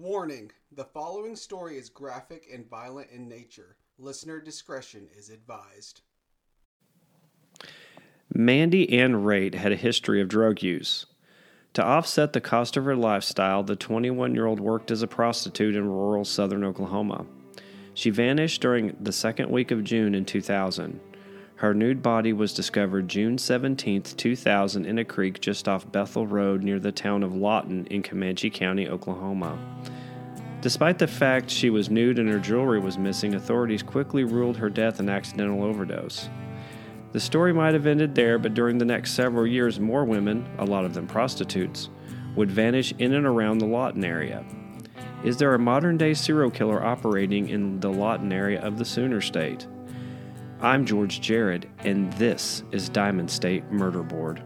Warning the following story is graphic and violent in nature. Listener discretion is advised. Mandy Ann Raitt had a history of drug use. To offset the cost of her lifestyle, the 21 year old worked as a prostitute in rural southern Oklahoma. She vanished during the second week of June in 2000. Her nude body was discovered June 17, 2000, in a creek just off Bethel Road near the town of Lawton in Comanche County, Oklahoma. Despite the fact she was nude and her jewelry was missing, authorities quickly ruled her death an accidental overdose. The story might have ended there, but during the next several years, more women, a lot of them prostitutes, would vanish in and around the Lawton area. Is there a modern day serial killer operating in the Lawton area of the Sooner State? I'm George Jared, and this is Diamond State Murder Board.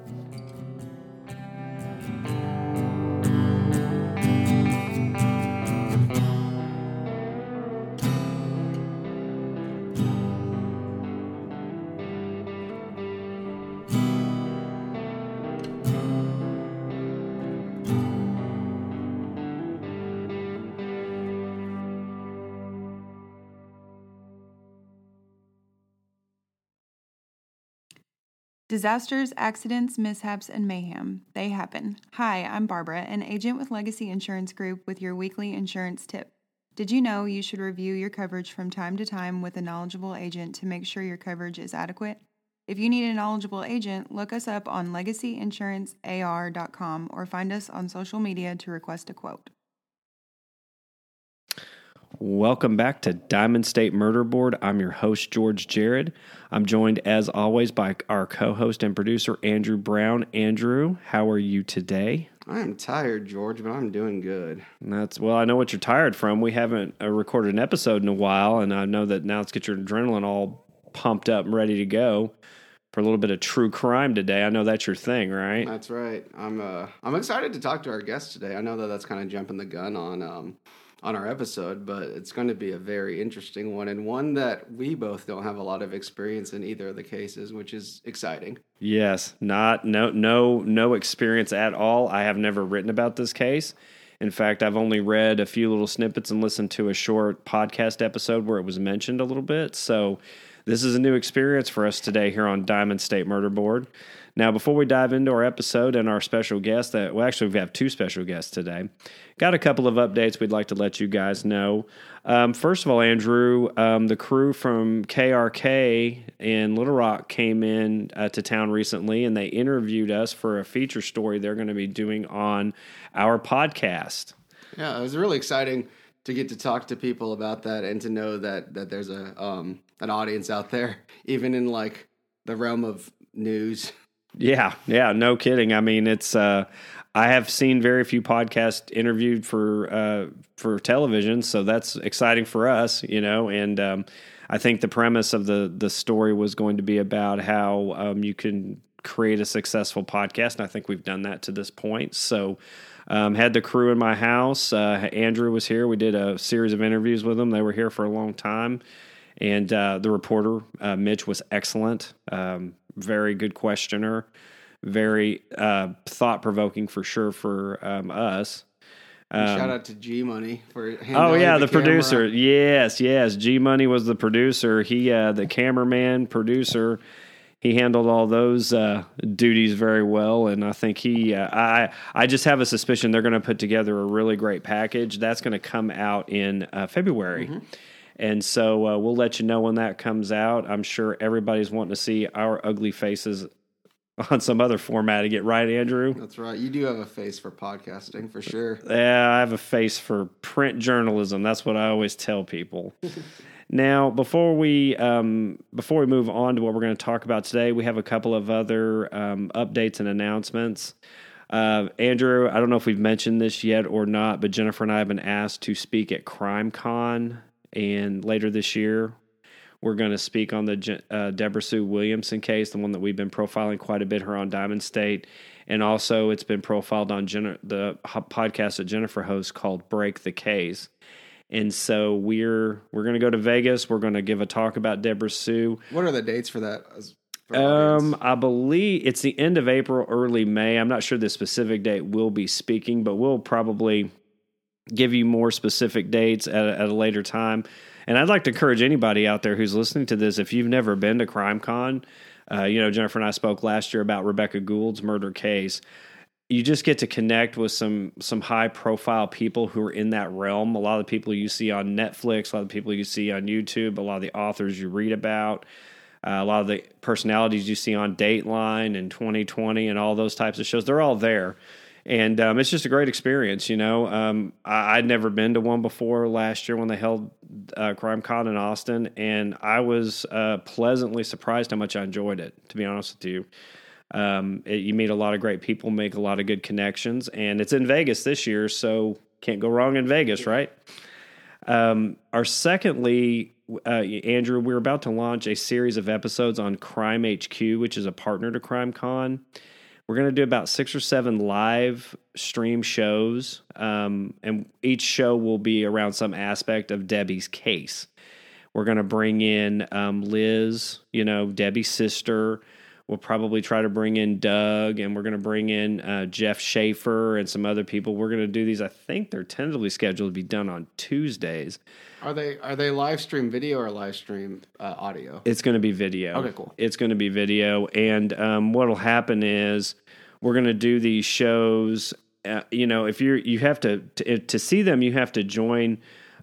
Disasters, accidents, mishaps, and mayhem. They happen. Hi, I'm Barbara, an agent with Legacy Insurance Group with your weekly insurance tip. Did you know you should review your coverage from time to time with a knowledgeable agent to make sure your coverage is adequate? If you need a knowledgeable agent, look us up on legacyinsurancear.com or find us on social media to request a quote. Welcome back to Diamond State Murder Board. I'm your host, George Jared. I'm joined, as always, by our co host and producer, Andrew Brown. Andrew, how are you today? I am tired, George, but I'm doing good. And that's well, I know what you're tired from. We haven't uh, recorded an episode in a while, and I know that now let's get your adrenaline all pumped up and ready to go for a little bit of true crime today. I know that's your thing, right? That's right. I'm uh, I'm excited to talk to our guest today. I know that that's kind of jumping the gun on um, on our episode, but it's going to be a very interesting one and one that we both don't have a lot of experience in either of the cases, which is exciting. Yes, not no no no experience at all. I have never written about this case. In fact, I've only read a few little snippets and listened to a short podcast episode where it was mentioned a little bit. So, this is a new experience for us today here on Diamond State Murder Board. Now, before we dive into our episode and our special guest, that well, actually, we have two special guests today. Got a couple of updates we'd like to let you guys know. Um, first of all, Andrew, um, the crew from KRK in Little Rock came in uh, to town recently, and they interviewed us for a feature story they're going to be doing on our podcast. Yeah, it was really exciting to get to talk to people about that and to know that that there's a um, an audience out there, even in like the realm of news. Yeah, yeah, no kidding. I mean, it's uh, I have seen very few podcasts interviewed for uh, for television, so that's exciting for us, you know. And um, I think the premise of the the story was going to be about how um, you can create a successful podcast, and I think we've done that to this point. So. Um, had the crew in my house. Uh, Andrew was here. We did a series of interviews with them. They were here for a long time. And uh, the reporter, uh, Mitch, was excellent. Um, very good questioner, very uh, thought provoking for sure for um, us. Um, shout out to G Money for handling. oh yeah the, the producer yes yes G Money was the producer he uh, the cameraman producer he handled all those uh, duties very well and I think he uh, I I just have a suspicion they're going to put together a really great package that's going to come out in uh, February. Mm-hmm. And so uh, we'll let you know when that comes out. I'm sure everybody's wanting to see our ugly faces on some other format to get right, Andrew. That's right. You do have a face for podcasting for sure. Yeah, I have a face for print journalism. That's what I always tell people. now, before we um, before we move on to what we're going to talk about today, we have a couple of other um, updates and announcements. Uh, Andrew, I don't know if we've mentioned this yet or not, but Jennifer and I have been asked to speak at CrimeCon and later this year, we're going to speak on the uh, Deborah Sue Williamson case, the one that we've been profiling quite a bit her on Diamond State. And also, it's been profiled on Jen- the podcast that Jennifer hosts called Break the Case. And so we're we're going to go to Vegas. We're going to give a talk about Deborah Sue. What are the dates for that? Um, I believe it's the end of April, early May. I'm not sure the specific date we'll be speaking, but we'll probably give you more specific dates at a, at a later time. And I'd like to encourage anybody out there who's listening to this if you've never been to CrimeCon, uh, you know, Jennifer and I spoke last year about Rebecca Gould's murder case. You just get to connect with some some high profile people who are in that realm. A lot of the people you see on Netflix, a lot of the people you see on YouTube, a lot of the authors you read about, uh, a lot of the personalities you see on Dateline and 2020 and all those types of shows. They're all there and um, it's just a great experience. You know, um, I, would never been to one before last year when they held uh, Crime Con in Austin, and I was uh, pleasantly surprised how much I enjoyed it. To be honest with you, um, it, you meet a lot of great people, make a lot of good connections, and it's in Vegas this year, so can't go wrong in Vegas, right? Um, our secondly, uh, Andrew, we're about to launch a series of episodes on Crime HQ, which is a partner to Crime Con. We're going to do about six or seven live stream shows, um, and each show will be around some aspect of Debbie's case. We're going to bring in um, Liz, you know, Debbie's sister. We'll probably try to bring in Doug, and we're going to bring in uh, Jeff Schaefer and some other people. We're going to do these. I think they're tentatively scheduled to be done on Tuesdays. Are they are they live stream video or live stream uh, audio? It's going to be video. Okay, cool. It's going to be video, and um, what'll happen is we're going to do these shows. Uh, you know, if you're you have to, to to see them, you have to join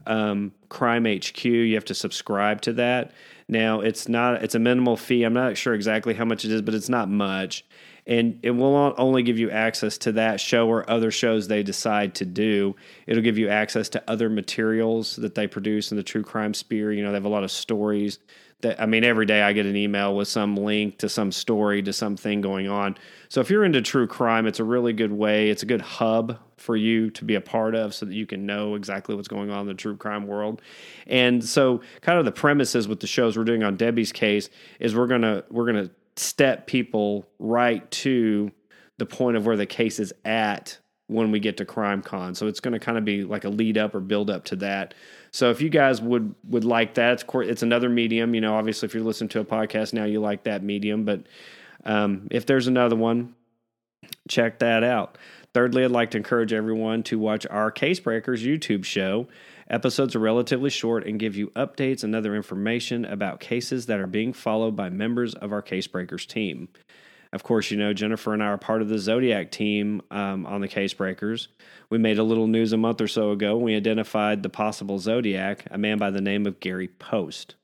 um, Crime HQ. You have to subscribe to that. Now, it's not it's a minimal fee. I'm not sure exactly how much it is, but it's not much and it will only give you access to that show or other shows they decide to do. It'll give you access to other materials that they produce in the true crime sphere. You know, they have a lot of stories that I mean, every day I get an email with some link to some story to something going on. So if you're into true crime, it's a really good way. It's a good hub for you to be a part of so that you can know exactly what's going on in the true crime world. And so kind of the premises with the shows we're doing on Debbie's case is we're going to we're going to step people right to the point of where the case is at when we get to crime con so it's going to kind of be like a lead up or build up to that so if you guys would would like that it's, it's another medium you know obviously if you're listening to a podcast now you like that medium but um, if there's another one check that out thirdly i'd like to encourage everyone to watch our case breakers youtube show Episodes are relatively short and give you updates and other information about cases that are being followed by members of our Casebreakers team. Of course, you know, Jennifer and I are part of the Zodiac team um, on the Casebreakers. We made a little news a month or so ago. We identified the possible Zodiac, a man by the name of Gary Poste.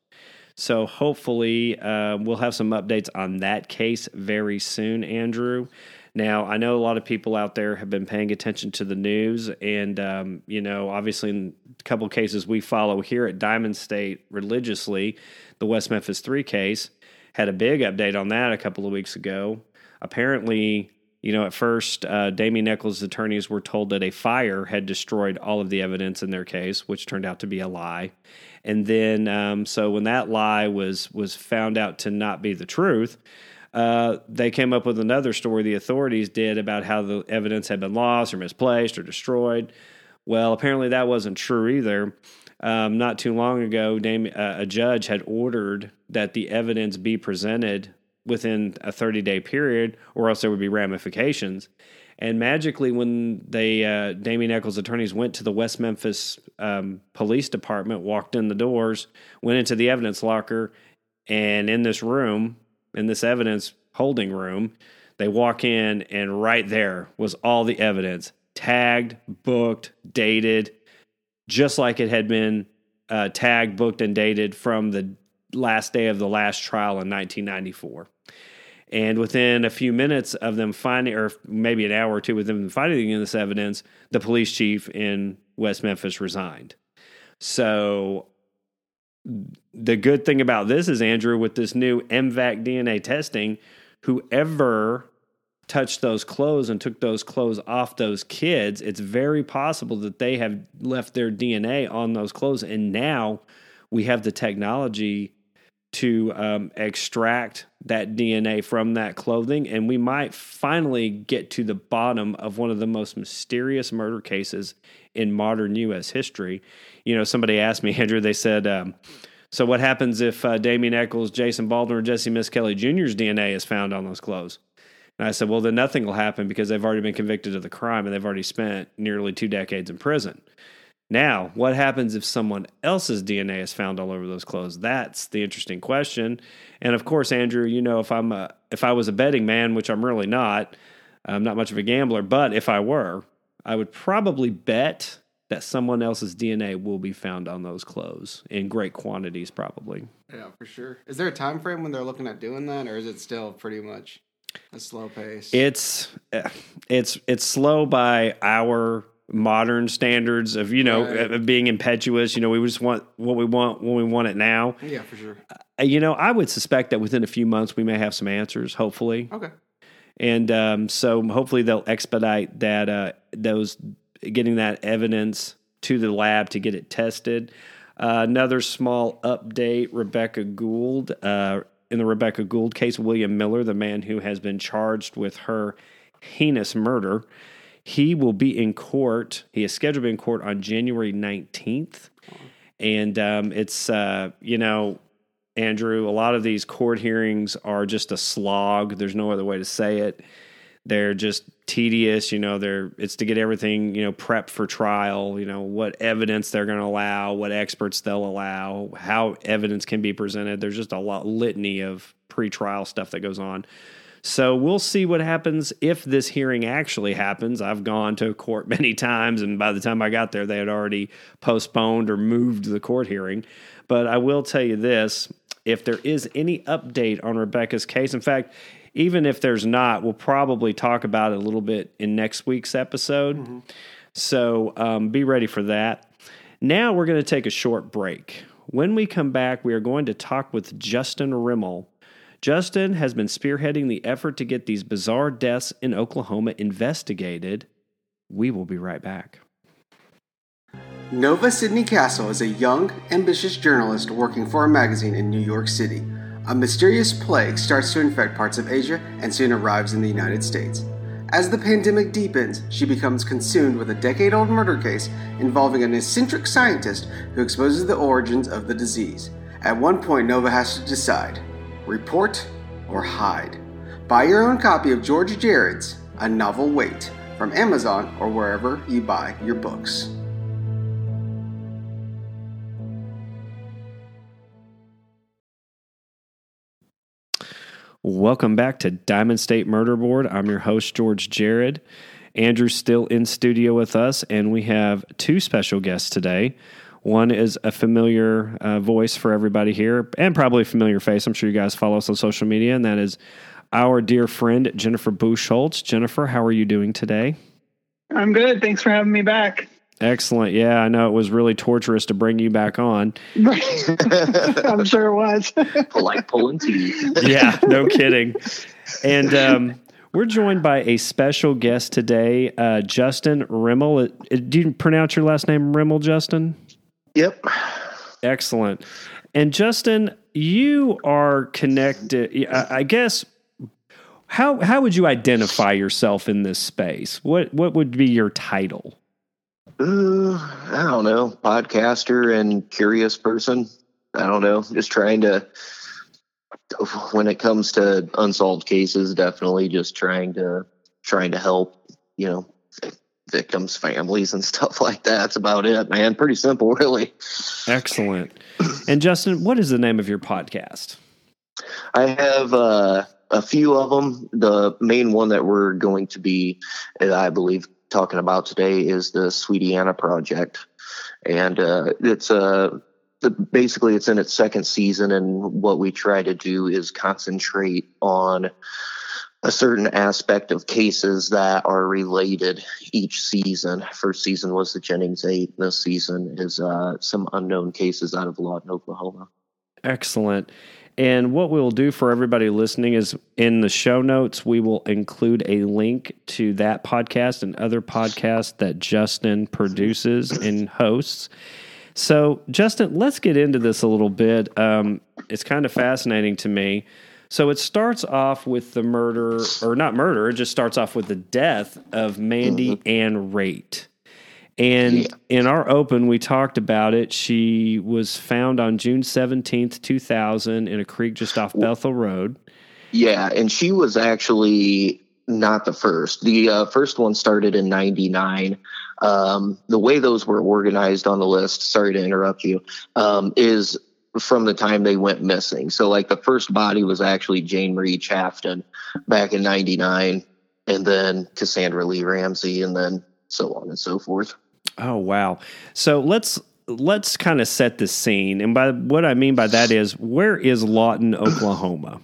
So hopefully, uh, we'll have some updates on that case very soon, Andrew. Now, I know a lot of people out there have been paying attention to the news, and um, you know, obviously, in a couple cases we follow here at Diamond State religiously, the West Memphis Three case had a big update on that a couple of weeks ago. Apparently, you know, at first, uh, Damien Echols' attorneys were told that a fire had destroyed all of the evidence in their case, which turned out to be a lie. And then, um, so when that lie was was found out to not be the truth, uh, they came up with another story the authorities did about how the evidence had been lost or misplaced or destroyed. Well, apparently that wasn't true either. Um, not too long ago, Dame, uh, a judge had ordered that the evidence be presented within a 30 day period, or else there would be ramifications. And magically, when they uh, Damien Echols' attorneys went to the West Memphis um, Police Department, walked in the doors, went into the evidence locker, and in this room in this evidence holding room. They walk in, and right there was all the evidence tagged, booked, dated, just like it had been uh, tagged, booked, and dated from the last day of the last trial in 1994. And within a few minutes of them finding, or maybe an hour or two with them finding this evidence, the police chief in West Memphis resigned. So the good thing about this is, Andrew, with this new M-Vac DNA testing, whoever touched those clothes and took those clothes off those kids, it's very possible that they have left their DNA on those clothes. And now we have the technology to um, extract that DNA from that clothing. And we might finally get to the bottom of one of the most mysterious murder cases in modern U.S. history. You know, somebody asked me, Andrew, they said, um, so what happens if uh, Damien Echols, Jason Baldwin, or Jesse Misskelley Jr.'s DNA is found on those clothes? And I said, well, then nothing will happen because they've already been convicted of the crime and they've already spent nearly two decades in prison. Now, what happens if someone else's DNA is found all over those clothes? That's the interesting question. And of course, Andrew, you know, if I'm a, if I was a betting man, which I'm really not, I'm not much of a gambler, but if I were, I would probably bet that someone else's DNA will be found on those clothes in great quantities, probably. Yeah, for sure. Is there a time frame when they're looking at doing that, or is it still pretty much a slow pace? It's it's it's slow by our modern standards of you know Right. of being impetuous. You know, we just want what we want when we want it now. yeah, for sure. Uh, You know, I would suspect that within a few months we may have some answers. Hopefully, Okay. and um, so hopefully they'll expedite that uh, those getting that evidence to the lab to get it tested. Uh, another small update: Rebecca Gould. In the Rebecca Gould case, William Miller, the man who has been charged with her heinous murder, he will be in court. He is scheduled to be in court on January nineteenth, and um, it's uh, you know Andrew, a lot of these court hearings are just a slog. There's no other way to say it. They're just tedious, you know, they're it's to get everything, you know, prepped for trial, you know, what evidence they're going to allow, what experts they'll allow, how evidence can be presented. There's just a lot litany of pre-trial stuff that goes on. So we'll see what happens if this hearing actually happens. I've gone to court many times, and by the time I got there, they had already postponed or moved the court hearing. But I will tell you this if there is any update on Rebecca's case, in fact, even if there's not, we'll probably talk about it a little bit in next week's episode. So um, be ready for that. Now we're going to take a short break. When we come back, we are going to talk with Justin Rimmel. Justin has been spearheading the effort to get these bizarre deaths in Oklahoma investigated. We will be right back. Nova Sidney Castle is a young, ambitious journalist working for a magazine in New York City. A mysterious plague starts to infect parts of Asia and soon arrives in the United States. As the pandemic deepens, she becomes consumed with a decade old murder case involving an eccentric scientist who exposes the origins of the disease. At one point, Nova has to decide report or hide. Buy your own copy of George Jared's A Novel Wait from Amazon or wherever you buy your books. Welcome back to Diamond State Murder Board. I'm your host, George Jared. Andrew's still in studio with us, and we have two special guests today. One is a familiar uh, voice for everybody here, and probably a familiar face. I'm sure you guys follow us on social media, and that is our dear friend, Jennifer Bucholtz. Jennifer, how are you doing today? I'm good. Thanks for having me back. Excellent. Yeah, I know it was really torturous to bring you back on. I'm sure it was. like pulling teeth. yeah, no kidding. And um, we're joined by a special guest today, uh, Justin Rimmel. Uh, Do you pronounce your last name Rimmel, Justin? Yep. Excellent. And Justin, you are connected. I I guess. How how would you identify yourself in this space? What what would be your title? Uh, I don't know. Podcaster and curious person. I don't know. Just trying to, when it comes to unsolved cases, definitely just trying to, trying to help, you know, victims, families, and stuff like that. That's about it, man. Pretty simple, really. Excellent. And Justin, what is the name of your podcast? I have uh, a few of them. The main one that we're going to be, I believe, talking about today is the Sweetie Anna Project, and uh, it's uh, the, basically it's in its second season, and what we try to do is concentrate on a certain aspect of cases that are related each season. First season was the Jennings Eight. This season is uh, some unknown cases out of Lawton, Oklahoma. Excellent. And what we'll do for everybody listening is in the show notes, we will include a link to that podcast and other podcasts that Justin produces and hosts. So, Justin, let's get into this a little bit. Um, it's kind of fascinating to me. So, it starts off with the murder, or not murder, it just starts off with the death of Mandy Ann Raitt. And Yeah. in our open, we talked about it. She was found on June 17th, 2000, in a creek just off Bethel Road. Yeah, and she was actually not the first. The uh, first one started in '99. Um, the way those were organized on the list, sorry to interrupt you, um, is from the time they went missing. So, like the first body was actually Jane Marie Chafton back in '99, and then Cassandra Lee Ramsey, and then so on and so forth. Oh wow! So let's let's kind of set the scene, and by what I mean by that is, where is Lawton, Oklahoma?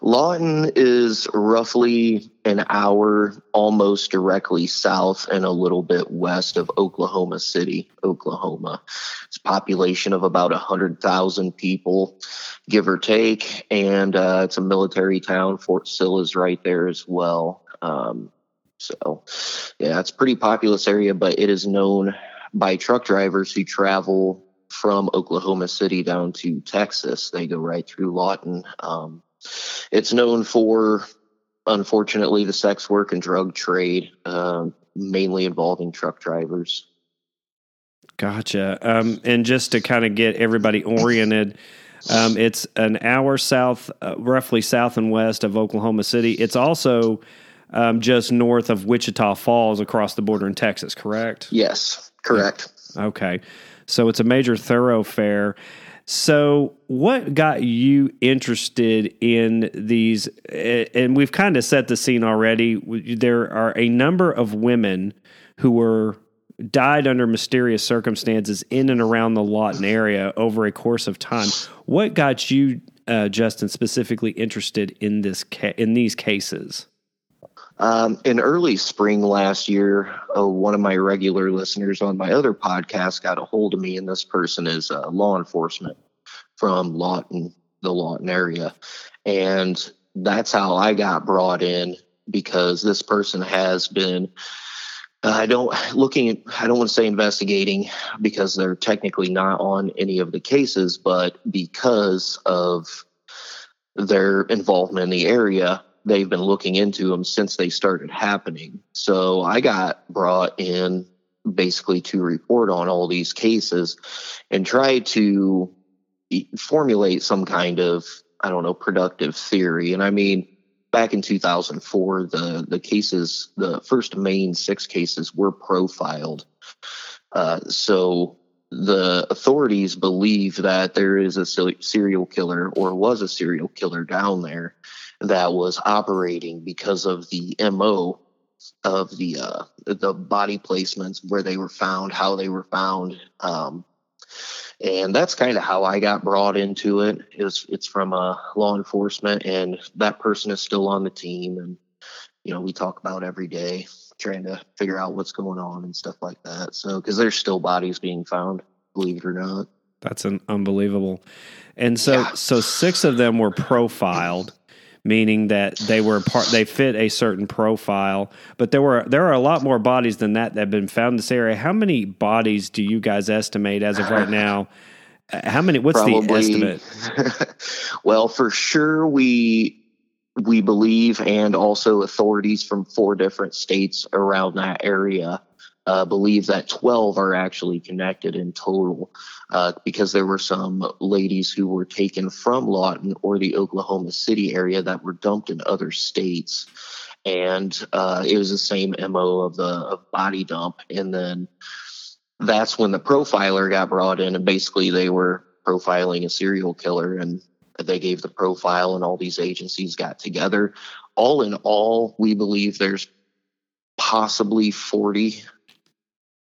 Lawton is roughly an hour almost directly south and a little bit west of Oklahoma City, Oklahoma. It's a population of about 100,000 people, give or take, and uh, it's a military town. Fort Sill is right there as well. Um, so, yeah, it's a pretty populous area, but it is known by truck drivers who travel from Oklahoma City down to Texas. They go right through Lawton. Um, it's known for, unfortunately, the sex work and drug trade, uh, mainly involving truck drivers. Gotcha. Um, and just to kind of get everybody oriented, um, it's an hour south, uh, roughly south and west of Oklahoma City. It's also um, just north of Wichita Falls across the border in Texas, correct? Yes, correct. Okay. So it's a major thoroughfare. So, what got you interested in these? And we've kind of set the scene already. There are a number of women who were died under mysterious circumstances in and around the Lawton area over a course of time. What got you, uh, Justin, specifically interested in this ca- in these cases? Um, in early spring last year, uh, one of my regular listeners on my other podcast got a hold of me, and this person is uh, law enforcement from Lawton, the Lawton area. And that's how I got brought in because this person has been. Uh, I don't looking. I don't want to say investigating because they're technically not on any of the cases, but because of their involvement in the area, they've been looking into them since they started happening. So I got brought in basically to report on all these cases and try to formulate some kind of I don't know productive theory. And I mean, back in 2004, the the cases, the first main six cases were profiled. Uh, so the authorities believe that there is a serial killer or was a serial killer down there that was operating because of the mo of the uh, the body placements where they were found, how they were found, um, and that's kind of how I got brought into it. Is it's from uh, law enforcement, and that person is still on the team, and you know we talk about every day trying to figure out what's going on and stuff like that. So because there's still bodies being found, believe it or not. That's an unbelievable. And so yeah. so six of them were profiled meaning that they were part they fit a certain profile but there were there are a lot more bodies than that that have been found in this area how many bodies do you guys estimate as of right now uh, how many what's Probably, the estimate well for sure we we believe and also authorities from four different states around that area uh, believe that 12 are actually connected in total uh, because there were some ladies who were taken from Lawton or the Oklahoma City area that were dumped in other states. And uh, it was the same MO of the of body dump. And then that's when the profiler got brought in, and basically they were profiling a serial killer and they gave the profile and all these agencies got together all in all we believe there's possibly 40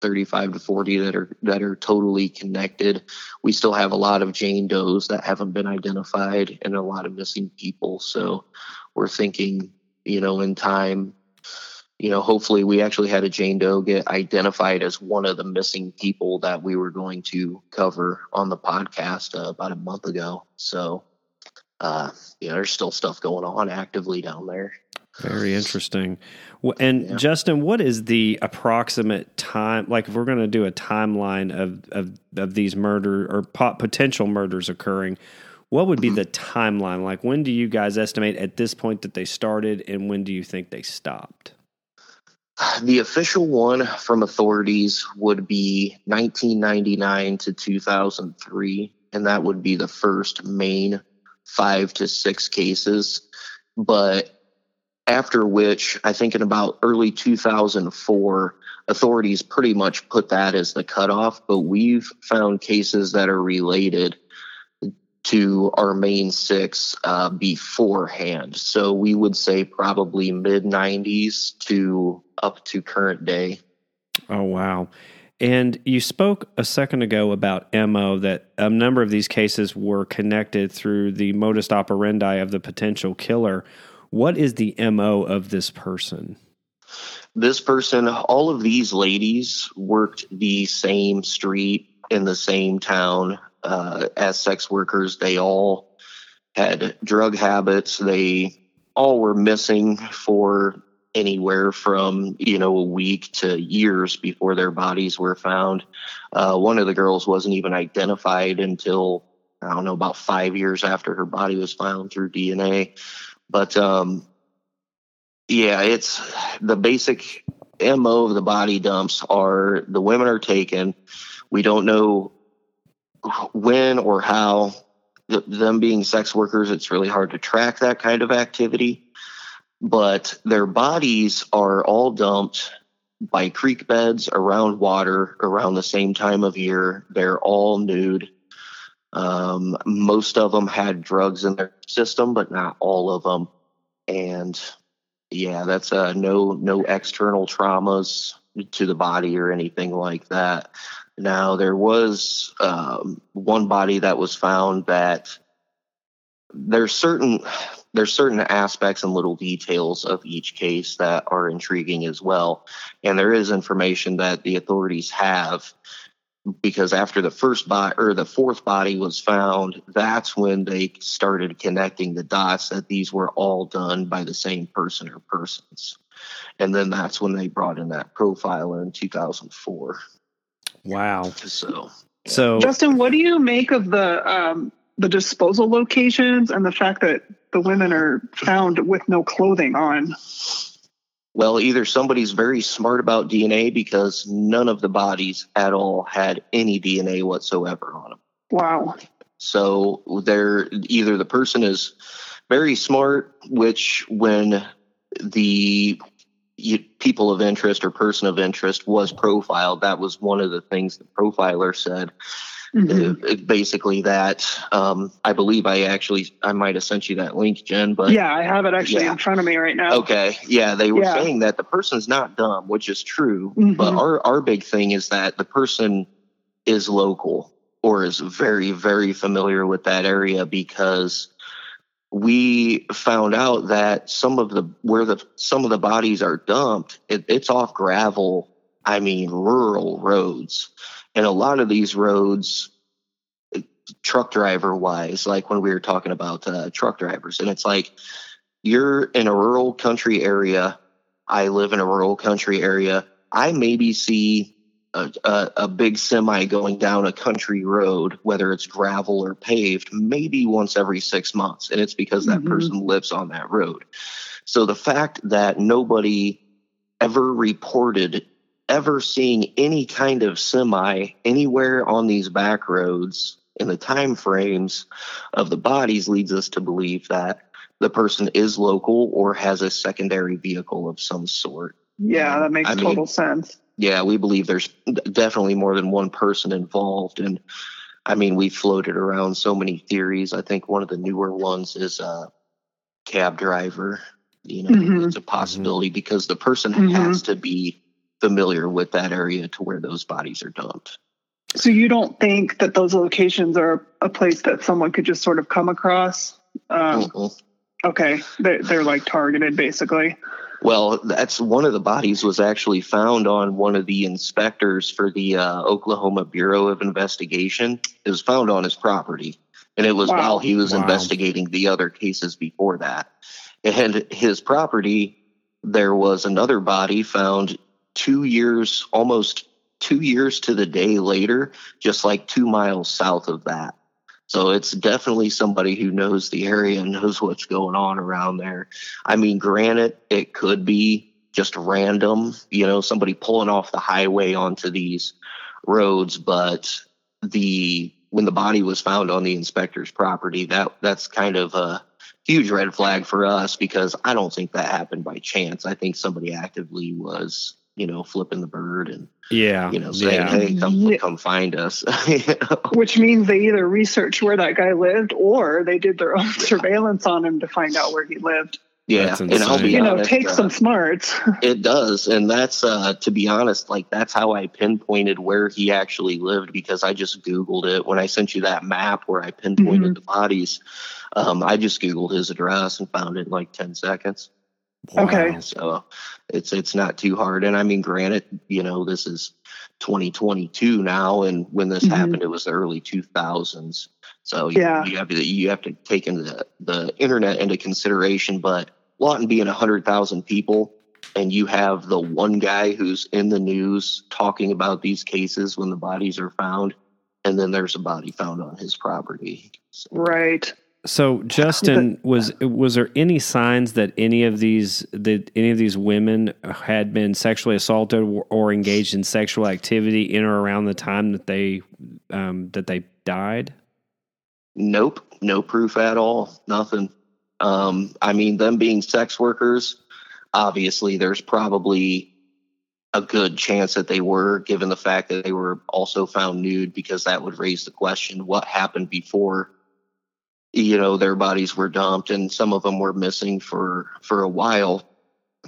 35 to 40 that are that are totally connected. We still have a lot of Jane Does that haven't been identified and a lot of missing people. So we're thinking, you know, in time, you know, hopefully we actually had a Jane Doe get identified as one of the missing people that we were going to cover on the podcast uh, about a month ago. So, uh, yeah, there's still stuff going on actively down there. Very interesting. And yeah. Justin, what is the approximate time? Like, if we're going to do a timeline of, of, of these murder or potential murders occurring, what would be mm-hmm. the timeline? Like, when do you guys estimate at this point that they started, and when do you think they stopped? The official one from authorities would be 1999 to 2003, and that would be the first main five to six cases. But after which I think in about early 2004, authorities pretty much put that as the cutoff. But we've found cases that are related to our main six uh, beforehand. So we would say probably mid 90s to up to current day. Oh, wow. And you spoke a second ago about MO that a number of these cases were connected through the modus operandi of the potential killer. What is the MO of this person? This person, all of these ladies worked the same street in the same town uh, as sex workers. They all had drug habits. They all were missing for anywhere from you know a week to years before their bodies were found. Uh, one of the girls wasn't even identified until I don't know about five years after her body was found through DNA. But um, yeah, it's the basic mo of the body dumps are the women are taken. We don't know when or how. them being sex workers, it's really hard to track that kind of activity but their bodies are all dumped by creek beds around water around the same time of year. They're all nude. Um, most of them had drugs in their system, but not all of them. And yeah, that's uh, no no external traumas to the body or anything like that. Now there was um, one body that was found that there's certain there's certain aspects and little details of each case that are intriguing as well. And there is information that the authorities have because after the first body or the fourth body was found, that's when they started connecting the dots that these were all done by the same person or persons. And then that's when they brought in that profiler in 2004. Wow. So, so Justin, what do you make of the um, the disposal locations and the fact that the women are found with no clothing on. Well, either somebody's very smart about DNA because none of the bodies at all had any DNA whatsoever on them. Wow. So they're either the person is very smart, which when the people of interest or person of interest was profiled, that was one of the things the profiler said Mm-hmm. Uh, basically, that um, I believe I actually I might have sent you that link, Jen. But yeah, I have it actually yeah. in front of me right now. Okay, yeah, they were yeah. saying that the person's not dumb, which is true. Mm-hmm. But our our big thing is that the person is local or is very very familiar with that area because we found out that some of the where the some of the bodies are dumped it, it's off gravel i mean rural roads and a lot of these roads, truck driver wise, like when we were talking about uh, truck drivers, and it's like you're in a rural country area. I live in a rural country area. I maybe see a, a, a, big semi going down a country road, whether it's gravel or paved, maybe once every six months. And it's because that mm-hmm. person lives on that road. So the fact that nobody ever reported ever seeing any kind of semi anywhere on these back roads in the time frames of the bodies leads us to believe that the person is local or has a secondary vehicle of some sort. Yeah, that makes I total mean, sense. Yeah, we believe there's definitely more than one person involved and I mean, we floated around so many theories. I think one of the newer ones is a cab driver. You know, mm-hmm. it's a possibility because the person mm-hmm. has to be familiar with that area to where those bodies are dumped. So you don't think that those locations are a place that someone could just sort of come across? Um, mm-hmm. Okay, they're, they're like targeted basically. Well, that's one of the bodies was actually found on one of the inspectors for the uh, Oklahoma Bureau of Investigation. It was found on his property, and it was wow. while he was wow. investigating the other cases before that. And his property, there was another body found two years, almost two years to the day later, just like two miles south of that. So it's definitely somebody who knows the area and knows what's going on around there. I mean, granted, it could be just random, you know, somebody pulling off the highway onto these roads, but the when the body was found on the inspector's property, that that's kind of a huge red flag for us because I don't think that happened by chance. I think somebody actively was, you know, flipping the bird and Yeah. you know saying, yeah. "Hey, come Yeah. come find us." You know? Which means they either researched where that guy lived or they did their own surveillance on him to find out where he lived. Yeah, and I'll be insane. You know, honest, take uh, some smarts. It does, and that's uh, to be honest, like that's how I pinpointed where he actually lived because I just Googled it when I sent you that map where I pinpointed the bodies. Um, I just Googled his address and found it in like ten seconds. Okay. So it's it's not too hard, and I mean, granted, you know, this is 2022 now, and when this Mhm. happened, it was the early 2000s. So you, Yeah. you have to you have to take into the, the internet into consideration. But Lawton being 100,000 people, and you have the one guy who's in the news talking about these cases when the bodies are found, and then there's a body found on his property. So, Right. So Justin, was was there any signs that any of these that any of these women had been sexually assaulted or, or engaged in sexual activity in or around the time that they um, that they died? Nope, no proof at all. Nothing. Um, I mean, them being sex workers, obviously, there's probably a good chance that they were, given the fact that they were also found nude, because that would raise the question what happened before, you know, their bodies were dumped, and some of them were missing for for a while.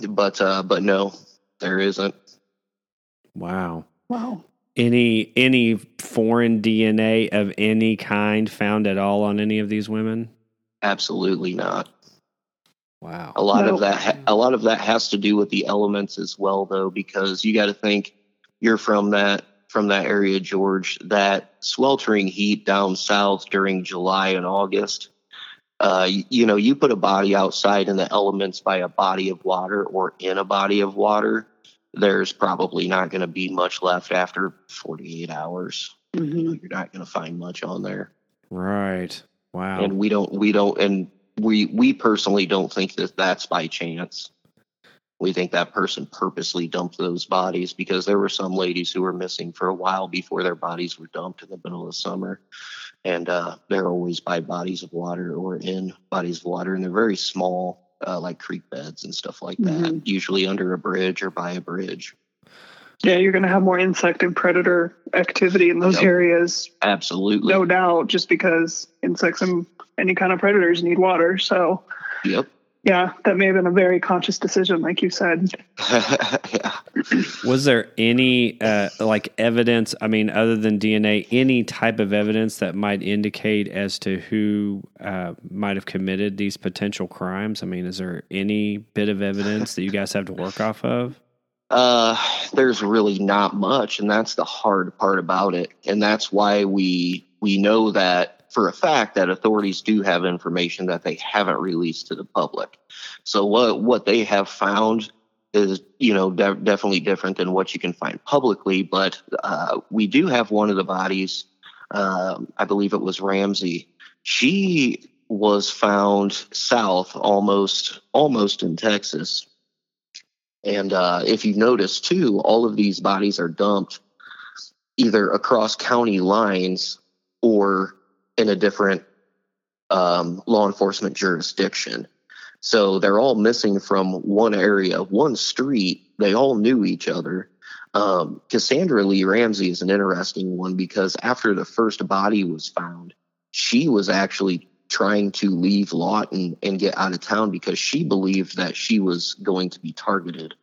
But uh, but no, there isn't. Wow. Wow. Any any foreign DNA of any kind found at all on any of these women? Absolutely not. Wow. A lot No. of that, a lot of that has to do with the elements as well, though, because you got to think you're from that from that area, George. That sweltering heat down south during July and August. Uh, you, you know, you put a body outside in the elements by a body of water or in a body of water. There's probably not going to be much left after 48 hours. hmm You're not going to find much on there Right. Wow. and we don't we don't and we we personally don't think that that's by chance we think that person purposely dumped those bodies because there were some ladies who were missing for a while before their bodies were dumped in the middle of summer and uh, they're always by bodies of water or in bodies of water and they're very small uh, like creek beds and stuff like that Mhm. usually under a bridge or by a bridge Yeah, you're going to have more insect and predator activity in those Yep. areas, absolutely no doubt, just because insects and any kind of predators need water. So, yep yeah, that may have been a very conscious decision, like you said. yeah Was there any uh, like evidence? I mean, other than DNA, any type of evidence that might indicate as to who uh, might have committed these potential crimes? I mean, is there any bit of evidence that you guys have to work off of? Uh, there's really not much, and that's the hard part about it. And that's why we we know that for a fact that authorities do have information that they haven't released to the public. So what what they have found is you know de- definitely different than what you can find publicly. But uh, we do have one of the bodies. Um, I believe it was Ramsey. She was found south, almost almost in Texas. And uh, if you notice too, all of these bodies are dumped either across county lines or in a different um, law enforcement jurisdiction. So they're all missing from one area, one street. They all knew each other. Um, Cassandra Lee Ramsey is an interesting one because after the first body was found, she was actually trying to leave Lawton and get out of town because she believed that she was going to be targeted.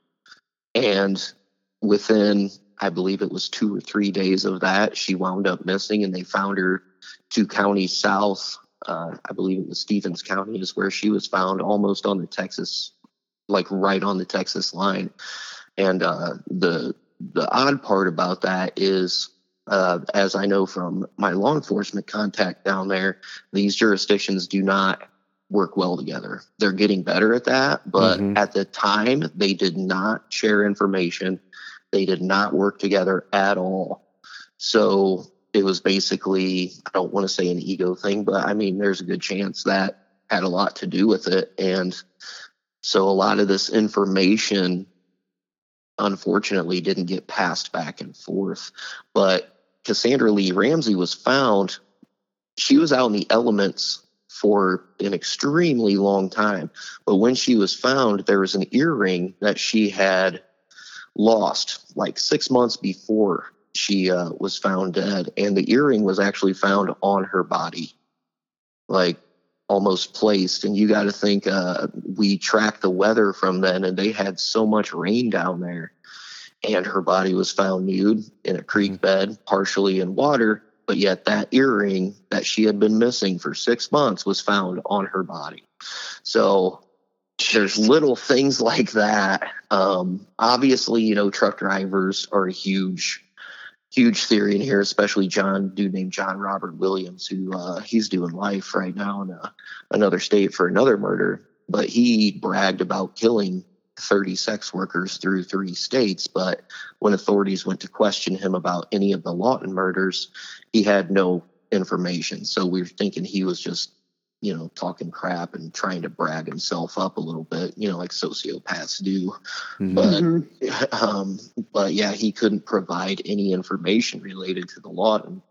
And within, I believe it was two or three days of that, she wound up missing and they found her two counties south. Uh, I believe it was Stephens County is where she was found almost on the Texas, like right on the Texas line. And uh, the the odd part about that is uh, as I know from my law enforcement contact down there, these jurisdictions do not work well together. They're getting better at that, but Mhm. at the time, they did not share information. They did not work together at all. So it was basically, I don't want to say an ego thing, but I mean, there's a good chance that had a lot to do with it. And so a lot of this information unfortunately didn't get passed back and forth. But Cassandra Lee Ramsey was found. She was out in the elements for an extremely long time. But when she was found, there was an earring that she had lost like six months before she uh, was found dead, and the earring was actually found on her body, like almost placed. And you got to think uh, we tracked the weather from then, and they had so much rain down there, and her body was found nude in a creek mm-hmm. bed, partially in water. But yet, that earring that she had been missing for six months was found on her body. So there's little things like that. Um, obviously, you know, truck drivers are a huge, huge theory in here, especially John, dude named John Robert Williams, who uh, he's doing life right now in a, uh, another state for another murder. But he bragged about killing 30 sex workers through three states. But when authorities went to question him about any of the Lawton murders, he had no information. So we are thinking he was just you know, talking crap and trying to brag himself up a little bit, you know, like sociopaths do. Mm-hmm. But, um, but yeah, he couldn't provide any information related to the Lawton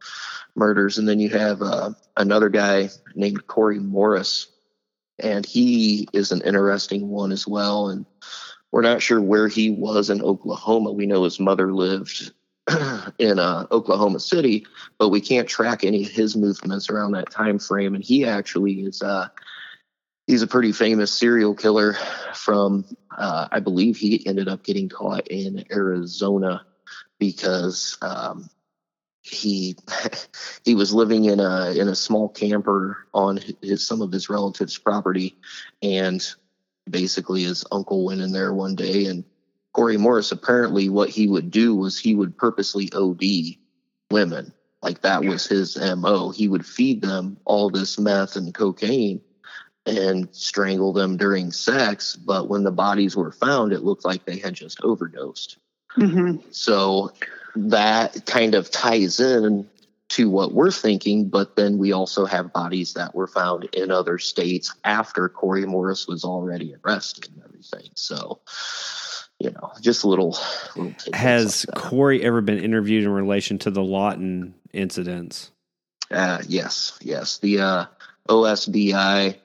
murders. And then you have uh, another guy named Cory Morris, and he is an interesting one as well. And we're not sure where he was in Oklahoma. We know his mother lived in uh, Oklahoma City, but we can't track any of his movements around that time frame. And he actually is uh, he's a pretty famous serial killer from uh, I believe he ended up getting caught in Arizona because um, he he was living in a in a small camper on his some of his relatives' property, and basically his uncle went in there one day and Cory Morris, apparently what he would do was he would purposely OD women. Like that was his MO. He would feed them all this meth and cocaine and strangle them during sex. But when the bodies were found, it looked like they had just overdosed. Mm-hmm. So that kind of ties in to what we're thinking. But then we also have bodies that were found in other states after Cory Morris was already arrested and everything. So you know, just a little. little Has like Cory ever been interviewed in relation to the Lawton incidents? Uh, yes, yes. The uh, OSBI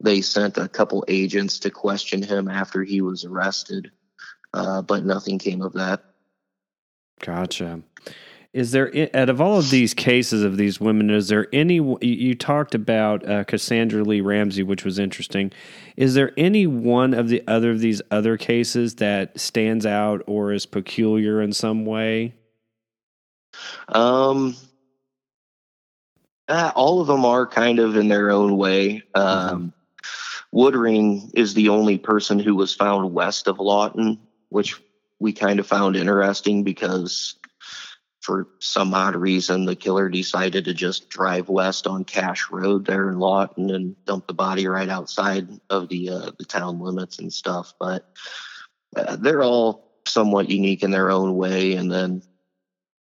they sent a couple agents to question him after he was arrested, uh, but nothing came of that. Gotcha. Is there, out of all of these cases of these women, is there any, you talked about uh, Cassandra Lee Ramsey, which was interesting. Is there any one of the other of these other cases that stands out or is peculiar in some way? Um, uh, all of them are kind of in their own way. Um, mm-hmm. Woodring is the only person who was found west of Lawton, which we kind of found interesting because for some odd reason, the killer decided to just drive west on Cache Road there in Lawton and dump the body right outside of the uh, the town limits and stuff. But uh, they're all somewhat unique in their own way. And then,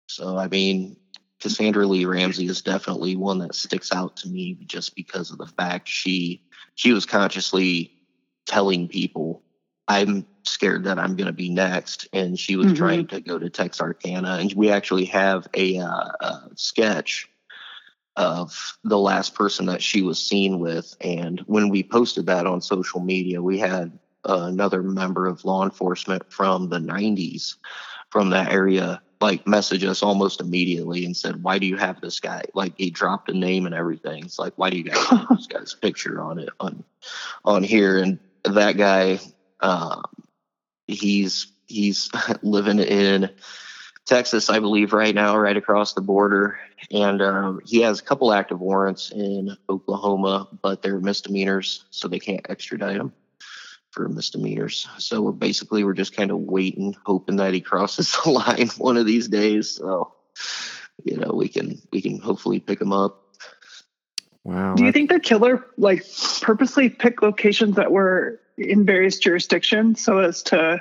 so I mean, Cassandra Lee Ramsey is definitely one that sticks out to me just because of the fact she she was consciously telling people I'm scared that I'm going to be next. And she was mm-hmm. trying to go to Texarkana. And we actually have a, uh, a, sketch of the last person that she was seen with. And when we posted that on social media, we had uh, another member of law enforcement from the 90s from that area like message us almost immediately and said, "Why do you have this guy?" Like he dropped a name and everything. It's like, "Why do you guys have this guy's picture on it on on here?" And that guy um, he's he's living in Texas, I believe, right now, right across the border, and um, he has a couple active warrants in Oklahoma, but they're misdemeanors, so they can't extradite him for misdemeanors. So we're basically we're just kind of waiting, hoping that he crosses the line one of these days. So you know we can we can hopefully pick him up. Wow. Do you think the killer like purposely picked locations that were in various jurisdictions so as to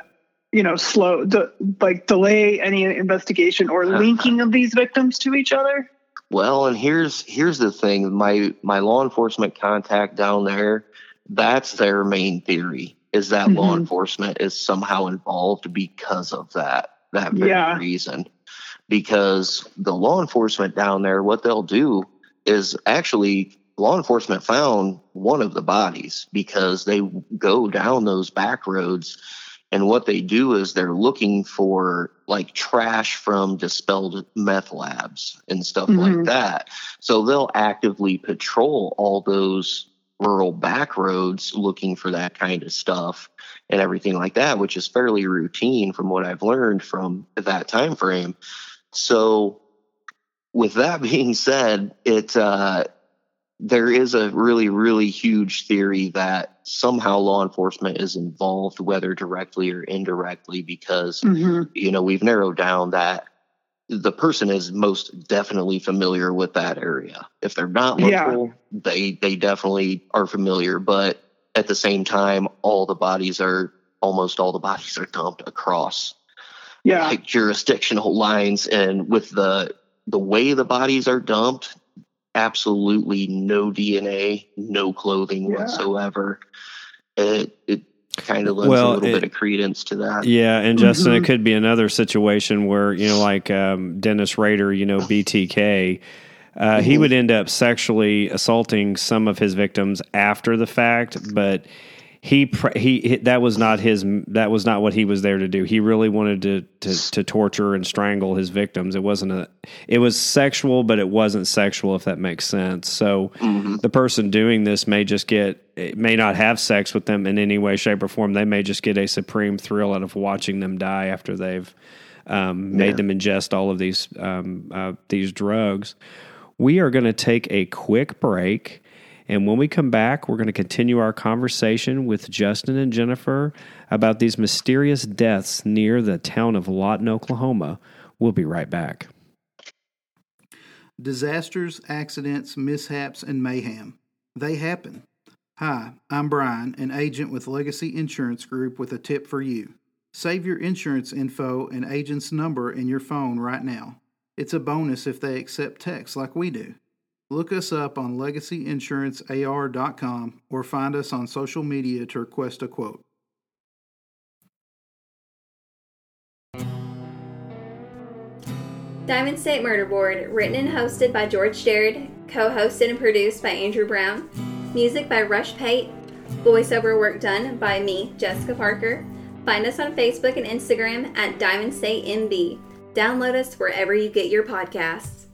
you know slow the like delay any investigation or linking of these victims to each other well and here's here's the thing my my law enforcement contact down there that's their main theory is that mm-hmm. law enforcement is somehow involved because of that that very yeah. reason because the law enforcement down there what they'll do is actually law enforcement found one of the bodies because they go down those back roads and what they do is they're looking for like trash from dispelled meth labs and stuff Mhm. like that. So they'll actively patrol all those rural back roads looking for that kind of stuff and everything like that, which is fairly routine from what I've learned from that time frame. So with that being said, it uh there is a really, really huge theory that somehow law enforcement is involved, whether directly or indirectly, because hmm you know we've narrowed down that the person is most definitely familiar with that area. If they're not Yeah. local, they they definitely are familiar. But at the same time, all the bodies are almost all the bodies are dumped across Yeah. like jurisdictional lines and with the the way the bodies are dumped absolutely no dna no clothing Yeah. whatsoever it it kind of lends Well, a little it- bit of credence to that Yeah, and Justin, it Mhm. could be another situation where you know, like um, Dennis Rader, you know, BTK. Uh, He Mhm. would end up sexually assaulting some of his victims after the fact, but he he, that was not his that was not what he was there to do. He really wanted to, to to torture and strangle his victims. It wasn't a it was sexual, but it wasn't sexual if that makes sense. So Mhm. the person doing this may just get it may not have sex with them in any way shape or form they may just get a supreme thrill out of watching them die after they've um, made Yeah. them ingest all of these um, uh, these drugs we are going to take a quick break and when we come back we're going to continue our conversation with justin and jennifer about these mysterious deaths near the town of lawton oklahoma we'll be right back Disasters, accidents, mishaps, and mayhem. They happen. Hi, I'm Brian, an agent with Legacy Insurance Group with a tip for you. Save your insurance info and agent's number in your phone right now. It's a bonus if they accept text like we do. Look us up on legacyinsurancear.com or find us on social media to request a quote. Diamond State Murder Board, written and hosted by George Jared, co hosted and produced by Andrew Brown, music by Rush Pate, voiceover work done by me, Jessica Parker. Find us on Facebook and Instagram at Diamond State MB. Download us wherever you get your podcasts.